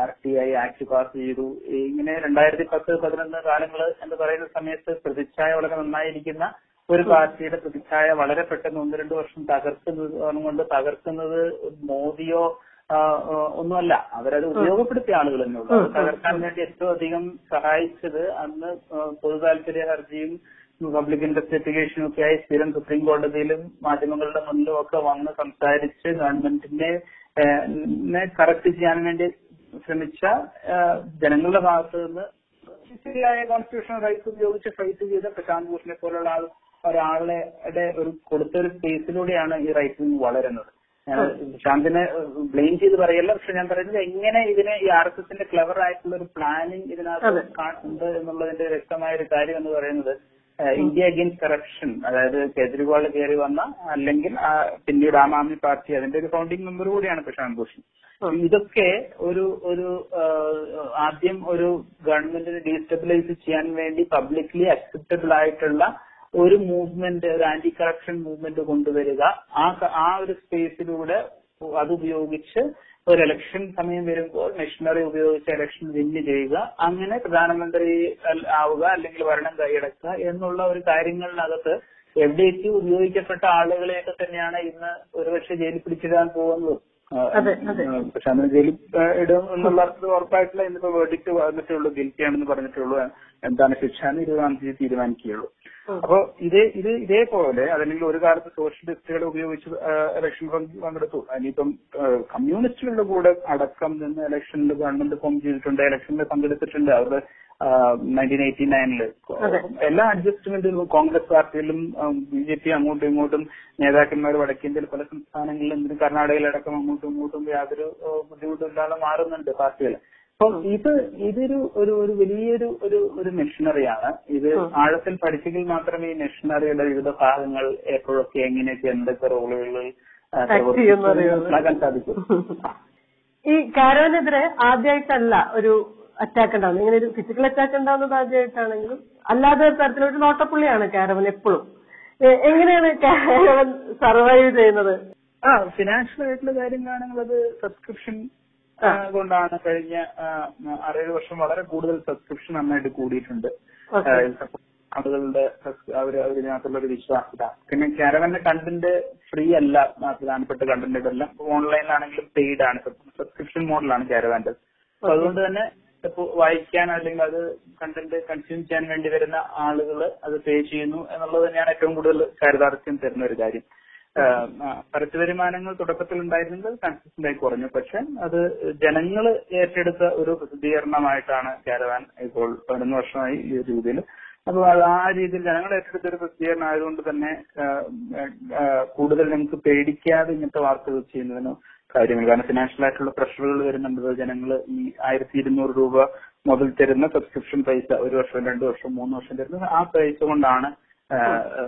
R T I act pass ചെയ്തു. ഇങ്ങനെ രണ്ടായിരത്തി പത്ത് പതിനൊന്ന് കാലങ്ങൾ എന്ന് പറയുന്ന സമയത്ത് പ്രതിച്ഛായ വളരെ നന്നായിരിക്കുന്ന ഒരു പാർട്ടിയുടെ പ്രതിച്ഛായ വളരെ പെട്ടെന്ന് ഒന്ന് രണ്ട് വർഷം തകർക്കുന്നത് കൊണ്ട് തകർക്കുന്നത് മോദിയോ ഒന്നുമല്ല. അവരത് ഉപയോഗപ്പെടുത്തിയ ആളുകൾ തന്നെയുള്ളൂ അത് തകർക്കാൻ വേണ്ടി ഏറ്റവും അധികം സഹായിച്ചത് അന്ന് ആ, പൊതു താല്പര്യ ഹർജിയും പബ്ലിക് ഇൻവെസ്റ്റിഗേഷനും ഒക്കെ ആയി സ്ഥിരം സുപ്രീം കോടതിയിലും മാധ്യമങ്ങളുടെ മുന്നിലും ഒക്കെ വന്ന് സംസാരിച്ച് ഗവൺമെന്റിനെ കറക്റ്റ് ചെയ്യാൻ വേണ്ടി ശ്രമിച്ച ജനങ്ങളുടെ ഭാഗത്ത് നിന്ന് ശരിയായ കോൺസ്റ്റിറ്റ്യൂഷണൽ റൈറ്റ്സ് ഉപയോഗിച്ച് ഫൈറ്റ് ചെയ്ത പ്രശാന്ത് ഭൂഷണെ പോലുള്ള ആൾ ഒരാളുടെ ഒരു കൊടുത്ത ഒരു സ്പേസിലൂടെയാണ് ഈ റൈറ്റ് വളരുന്നത്. ഞാൻ പ്രശാന്തിനെ ബ്ലെയിം ചെയ്ത് പറയല്ല പക്ഷെ ഞാൻ പറയുന്നത് എങ്ങനെ ഇതിനെ ഈ ആർ എസ് എസിന്റെ ക്ലവർ ആയിട്ടുള്ള ഒരു പ്ലാനിങ് ഇതിനകത്ത് ഉണ്ട് എന്നുള്ളതിന്റെ വ്യക്തമായ ഒരു കാര്യം എന്ന് പറയുന്നത് ഇന്ത്യ അഗെയിൻസ്റ്റ് കറപ്ഷൻ അതായത് കേജ്രിവാൾ കയറി വന്ന അല്ലെങ്കിൽ ആ പിന്നീട് ആം ആദ്മി പാർട്ടി അതിന്റെ ഒരു ഫൗണ്ടിങ് മെമ്പർ കൂടിയാണ് പ്രശാന്ത് ഭൂഷൺ. ഇതൊക്കെ ഒരു ഒരു ആദ്യം ഒരു ഗവൺമെന്റിനെ ഡീസ്റ്റബിലൈസ് ചെയ്യാൻ വേണ്ടി പബ്ലിക്ലി അക്സെപ്റ്റബിൾ ആയിട്ടുള്ള ഒരു മൂവ്മെന്റ് ഒരു ആന്റി കറപ്ഷൻ മൂവ്മെന്റ് കൊണ്ടുവരിക ആ ആ ഒരു സ്പേസിലൂടെ അത് ഉപയോഗിച്ച് ഒരു ഇലക്ഷൻ സമയം വരുമ്പോൾ മെഷീനറി ഉപയോഗിച്ച് ഇലക്ഷൻ വിന്ന് ചെയ്യുക അങ്ങനെ പ്രധാനമന്ത്രി ആവുക അല്ലെങ്കിൽ ഭരണം കൈയടക്കുക എന്നുള്ള ഒരു കാര്യങ്ങളിനകത്ത് എവിടേക്ക് ഉപയോഗിക്കപ്പെട്ട ആളുകളെയൊക്കെ തന്നെയാണ് ഇന്ന് ഒരുപക്ഷെ ജയിലിൽ പിടിച്ചിടാൻ പോകുന്നത്. പക്ഷെ അന്ന് ജയിലിൽ ഇടും എന്നുള്ള അർത്ഥത്തിൽ ഉറപ്പായിട്ടില്ല. ഇന്നിപ്പോ വേർഡിക്ട് വന്നിട്ടുള്ളൂ ഗിൽറ്റി ആണെന്ന് പറഞ്ഞിട്ടുള്ളൂ. എന്താണ് ശിക്ഷ എന്ന് ഇരുപതാം തീയതി തീരുമാനിക്കുകയുള്ളൂ. അപ്പൊ ഇതേ ഇത് ഇതേപോലെ അതല്ലെങ്കിൽ ഒരു കാലത്ത് സോഷ്യലിസ്റ്റുകളെ ഉപയോഗിച്ച് ഇലക്ഷൻ പങ്കെടുത്തു. ഇനിയിപ്പം കമ്മ്യൂണിസ്റ്റുകളുടെ കൂടെ അടക്കം നിന്ന് ഇലക്ഷനിൽ ഗവൺമെന്റ് ഫോം ചെയ്തിട്ടുണ്ട് ഇലക്ഷനിൽ പങ്കെടുത്തിട്ടുണ്ട്. അവരുടെ നയന്റീൻ എയ്റ്റി നയനിൽ എല്ലാ അഡ്ജസ്റ്റ്മെന്റുകളും കോൺഗ്രസ് പാർട്ടിയിലും ബി ജെ പി അങ്ങോട്ടും ഇങ്ങോട്ടും നേതാക്കന്മാർ വടക്കേന്ത്യയിൽ പല സംസ്ഥാനങ്ങളിലും എന്തിനും കർണാടകയിലടക്കം അങ്ങോട്ടും ഇങ്ങോട്ടും യാതൊരു ബുദ്ധിമുട്ടില്ലാതെ മാറുന്നുണ്ട് പാർട്ടികൾ അപ്പൊ ഇത് ഇതൊരു ഒരു ഒരു വലിയൊരു ഒരു ഒരു മെഷീനറിയാണ്. ഇത് ആഴത്തിൽ പഠിച്ചെങ്കിൽ മാത്രമേ ഈ മെഷീനറിയുടെ വിവിധ ഭാഗങ്ങൾ എപ്പോഴൊക്കെ എങ്ങനെയൊക്കെ എന്തൊക്കെ റോളുകളിൽ. മനസ്സിലാക്കാൻ സാധിക്കും. ഈ കാരോനെതിരെ ആദ്യമായിട്ടല്ല ഒരു അറ്റാക്ക് ഉണ്ടാവുന്നത്. ഇങ്ങനെ ഒരു ഫിസിക്കൽ അറ്റാക്ക് ഉണ്ടാവുന്നത് ആദ്യമായിട്ടാണെങ്കിലും അല്ലാതെ തരത്തിലൊരു നോട്ടപ്പുള്ളിയാണ് കാരവൻ എപ്പോഴും. എങ്ങനെയാണ് കാരവൻ സർവൈവ് ചെയ്യുന്നത്? ആ ഫിനാൻഷ്യൽ ആയിട്ടുള്ള കാര്യങ്ങളാണെങ്കിൽ അത് സബ്സ്ക്രിപ്ഷൻ കൊണ്ടാണ് കഴിഞ്ഞ ആറേഴ് വർഷം വളരെ കൂടുതൽ സബ്സ്ക്രിപ്ഷൻ നന്നായിട്ട് കൂടിയിട്ടുണ്ട്. ആളുകളുടെ അവർ അതിനകത്തുള്ള ഒരു വിശ്വാസ്യത. പിന്നെ കാരവന്റെ കണ്ടന്റ് ഫ്രീ അല്ല പ്രധാനപ്പെട്ട കണ്ടന്റ് എല്ലാം ഓൺലൈനിലാണെങ്കിലും പെയ്ഡ് ആണ്. സബ്സ്ക്രിപ്ഷൻ മോഡലാണ് കാരവാന്റെ അപ്പൊ അതുകൊണ്ട് തന്നെ വായിക്കാൻ അല്ലെങ്കിൽ അത് കണ്ടന്റ് കൺസ്യൂം ചെയ്യാൻ വേണ്ടി വരുന്ന ആളുകൾ അത് പേ ചെയ്യുന്നു എന്നുള്ളത് തന്നെയാണ് ഏറ്റവും കൂടുതൽ ചാരിതാർത്ഥ്യം തരുന്ന ഒരു കാര്യം. പരസ്യ വരുമാനങ്ങൾ തുടക്കത്തിൽ ഉണ്ടായിരുന്നത് കൺസിസ്റ്റന്റ് ആയി കുറഞ്ഞു. പക്ഷെ അത് ജനങ്ങൾ ഏറ്റെടുത്ത ഒരു പ്രസിദ്ധീകരണമായിട്ടാണ് കാരവാൻ ഇപ്പോൾ പതിനൊന്ന് വർഷമായി ഈ ഒരു രീതിയിൽ. അപ്പൊ ആ രീതിയിൽ ജനങ്ങൾ ഏറ്റെടുത്ത ഒരു പ്രസിദ്ധീകരണം ആയതുകൊണ്ട് തന്നെ കൂടുതൽ നമുക്ക് പേടിക്കാതെ ഇങ്ങനത്തെ വാർത്തകൾ ചെയ്യുന്നതിന് കാര്യമില്ല കാരണം ഫിനാൻഷ്യൽ ആയിട്ടുള്ള പ്രഷറുകൾ വരുന്നുണ്ട് ജനങ്ങൾ ഈ ആയിരത്തി ഇരുന്നൂറ് രൂപ മുതൽ തരുന്ന സബ്സ്ക്രിപ്ഷൻ പൈസ ഒരു വർഷം രണ്ടു വർഷം മൂന്ന് വർഷം തരുന്നത് ആ പൈസ കൊണ്ടാണ്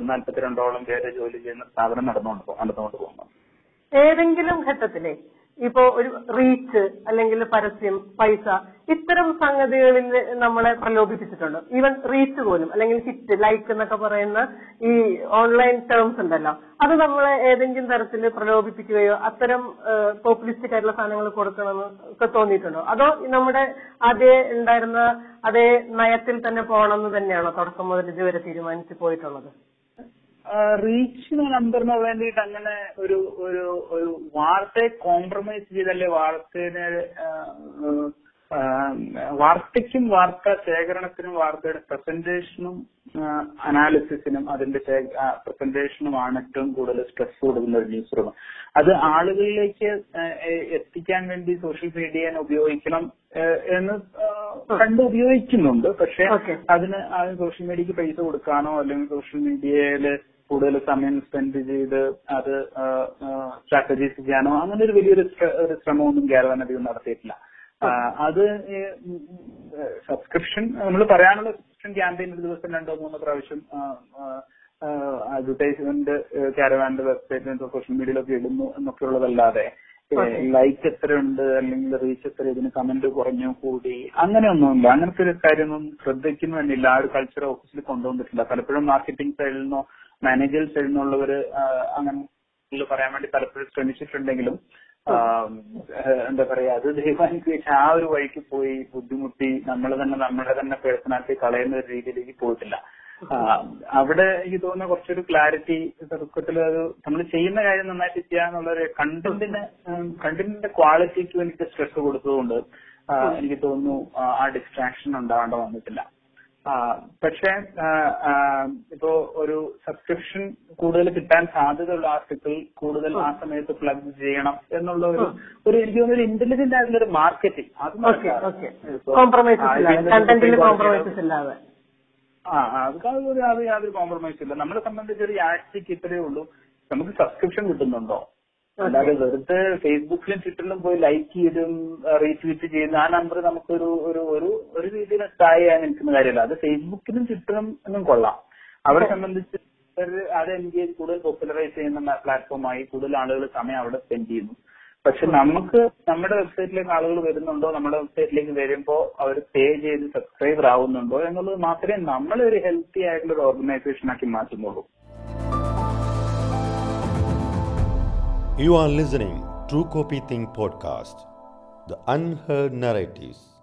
നാൽപ്പത്തിരണ്ടോളം പേര് ജോലി ചെയ്യുന്ന സ്ഥാപനം നടന്നുകൊണ്ട് നടന്നുകൊണ്ട് പോകുന്നത്. ഏതെങ്കിലും ഘട്ടത്തിലെ? ഇപ്പോ ഒരു റീച്ച് അല്ലെങ്കിൽ പരസ്യം പൈസ ഇത്തരം സംഗതികളിൽ നമ്മളെ പ്രലോഭിപ്പിച്ചിട്ടുണ്ട്. ഈവൻ റീച്ച് പോലും അല്ലെങ്കിൽ ഹിറ്റ് ലൈക്ക് എന്നൊക്കെ പറയുന്ന ഈ ഓൺലൈൻ ടേംസ് ഉണ്ടല്ലോ. അത് നമ്മളെ ഏതെങ്കിലും തരത്തിൽ പ്രലോഭിപ്പിക്കുകയോ അത്തരം പോപ്പുലിസ്റ്റിക് ആയിട്ടുള്ള സാധനങ്ങൾ കൊടുക്കണമെന്ന് ഒക്കെ തോന്നിയിട്ടുണ്ടോ? അതോ നമ്മുടെ അതേ ഉണ്ടായിരുന്ന അതേ നയത്തിൽ തന്നെ പോകണമെന്ന് തന്നെയാണോ തുടക്കം മുതൽ ഇതുവരെ തീരുമാനിച്ചു പോയിട്ടുള്ളത്? റീച്ചിന് നമ്പറിന് വേണ്ടിയിട്ട് അങ്ങനെ ഒരു ഒരു ഒരു വാർത്തയെ കോംപ്രമൈസ് ചെയ്തല്ലേ വാർത്തേനെ വാർത്തയ്ക്കും വാർത്ത ശേഖരണത്തിനും വാർത്തയുടെ പ്രസന്റേഷനും അനാലിസിസിനും അതിന്റെ പ്രസന്റേഷനുമാണ് ഏറ്റവും കൂടുതൽ സ്ട്രെസ് കൊടുക്കുന്ന ഒരു ന്യൂസ് റൂം അത് ആളുകളിലേക്ക് എത്തിക്കാൻ വേണ്ടി സോഷ്യൽ മീഡിയ ഉപയോഗിക്കണം എന്ന് കണ്ട് ഉപയോഗിക്കുന്നുണ്ട് പക്ഷെ. അതിന് സോഷ്യൽ മീഡിയക്ക് പൈസ കൊടുക്കാനോ അല്ലെങ്കിൽ സോഷ്യൽ മീഡിയയിൽ കൂടുതൽ സമയം സ്പെൻഡ് ചെയ്ത് അത് സ്ട്രാറ്റജീസ് ചെയ്യാനോ അങ്ങനെ ഒരു വലിയൊരു ഒരു ശ്രമമൊന്നും കേരളം അധികം നടത്തിയിട്ടില്ല. അത് സബ്സ്ക്രിപ്ഷൻ നമ്മൾ പറയാനുള്ള സബ്സ്ക്രിപ്ഷൻ ക്യാമ്പയിൻ ഒരു ദിവസം രണ്ടോ മൂന്നോ പ്രാവശ്യം അഡ്വർടൈസ്മെന്റ് കാരവാന്റെ വെബ്സൈറ്റിലും സോഷ്യൽ മീഡിയയിലൊക്കെ ഇടുന്നു എന്നൊക്കെ ഉള്ളതല്ലാതെ ലൈക്ക് എത്ര ഉണ്ട് അല്ലെങ്കിൽ റീച്ച് എത്ര ഇതിന് കമന്റ് കുറഞ്ഞു കൂടി അങ്ങനെയൊന്നുമില്ല. അങ്ങനത്തെ ഒരു കാര്യമൊന്നും ശ്രദ്ധിക്കുന്നു തന്നെയില്ല ആ ഒരു കൾച്ചർ ഓഫീസിൽ കൊണ്ടുവന്നിട്ടില്ല. പലപ്പോഴും മാർക്കറ്റിംഗ് സൈഡിൽ നിന്നോ മാനേജർ എന്നുള്ളവര് അങ്ങനെ പറയാൻ വേണ്ടി പലപ്പോഴും ശ്രമിച്ചിട്ടുണ്ടെങ്കിലും എന്താ പറയാ അത് ദൈവാനുഗ്രഹിച്ച് ആ ഒരു വഴിക്ക് പോയി ബുദ്ധിമുട്ടി നമ്മൾ തന്നെ നമ്മളെ തന്നെ പേഴ്സണാലിറ്റി കളയുന്ന ഒരു രീതിയിലേക്ക് പോയിട്ടില്ല. അവിടെ എനിക്ക് തോന്നുന്ന കുറച്ചൊരു ക്ലാരിറ്റി തുടക്കത്തിൽ അത് നമ്മൾ ചെയ്യുന്ന കാര്യം നന്നായിട്ട് ചെയ്യുക എന്നുള്ള ഒരു കണ്ടന്റിന് കണ്ടന്റിന്റെ ക്വാളിറ്റിക്ക് വേണ്ടിയിട്ട് സ്ട്രെസ് കൊടുത്തതുകൊണ്ട് എനിക്ക് തോന്നുന്നു ആ, ഡിസ്ട്രാക്ഷൻ ഉണ്ടാവേണ്ട വന്നിട്ടില്ല. പക്ഷെ ഇപ്പോ ഒരു സബ്സ്ക്രിപ്ഷൻ കൂടുതൽ കിട്ടാൻ സാധ്യതയുള്ള ആർട്ടിക്കിൾ കൂടുതൽ ആ സമയത്ത് പ്ലഗ് ചെയ്യണം എന്നുള്ള ഒരു ഒരു എനിക്ക് തോന്നുന്നു ഒരു ഇന്റലിജന്റ് ആയിട്ടുള്ള ഒരു മാർക്കറ്റിംഗ് അത് കോംപ്രമൈസ് ആ അത് അതൊരു അത് യാതൊരു കോംപ്രമൈസ് ഇല്ല. നമ്മളെ സംബന്ധിച്ച് ഒരു ആഴ്ചക്ക് ഇത്രയേ ഉള്ളൂ നമുക്ക് സബ്സ്ക്രിപ്ഷൻ കിട്ടുന്നുണ്ടോ? അല്ലാതെ വെറുതെ ഫേസ്ബുക്കിലും ട്വിറ്ററിലും പോയി ലൈക്ക് ചെയ്തും റീട്വീറ്റ് ചെയ്യുന്ന ആ നമ്പർ നമുക്കൊരു ഒരു ഒരു ഒരു രീതിയിൽ സ്ഥായി ചെയ്യാൻ നിൽക്കുന്ന കാര്യമല്ല. അത് ഫേസ്ബുക്കിലും ട്വിറ്ററും എന്നും കൊള്ളാം. അവരെ സംബന്ധിച്ച് അത് എൻഗേജ് കൂടുതൽ പോപ്പുലറൈസ് ചെയ്യുന്ന പ്ലാറ്റ്ഫോമായി കൂടുതൽ ആളുകൾ സമയം അവിടെ സ്പെൻഡ് ചെയ്യുന്നു. പക്ഷെ നമുക്ക് നമ്മുടെ വെബ്സൈറ്റിലേക്ക് ആളുകൾ വരുന്നുണ്ടോ നമ്മുടെ വെബ്സൈറ്റിലേക്ക് വരുമ്പോൾ അവർ പേ ചെയ്ത് സബ്സ്ക്രൈബർ ആവുന്നുണ്ടോ എന്നുള്ളത് മാത്രമേ നമ്മളെ ഒരു ഹെൽത്തി ആയിട്ടുള്ള ഒരു ഓർഗനൈസേഷൻ ആക്കി മാറ്റുന്നുള്ളൂ. You are listening True Copy Think podcast, the unheard narratives.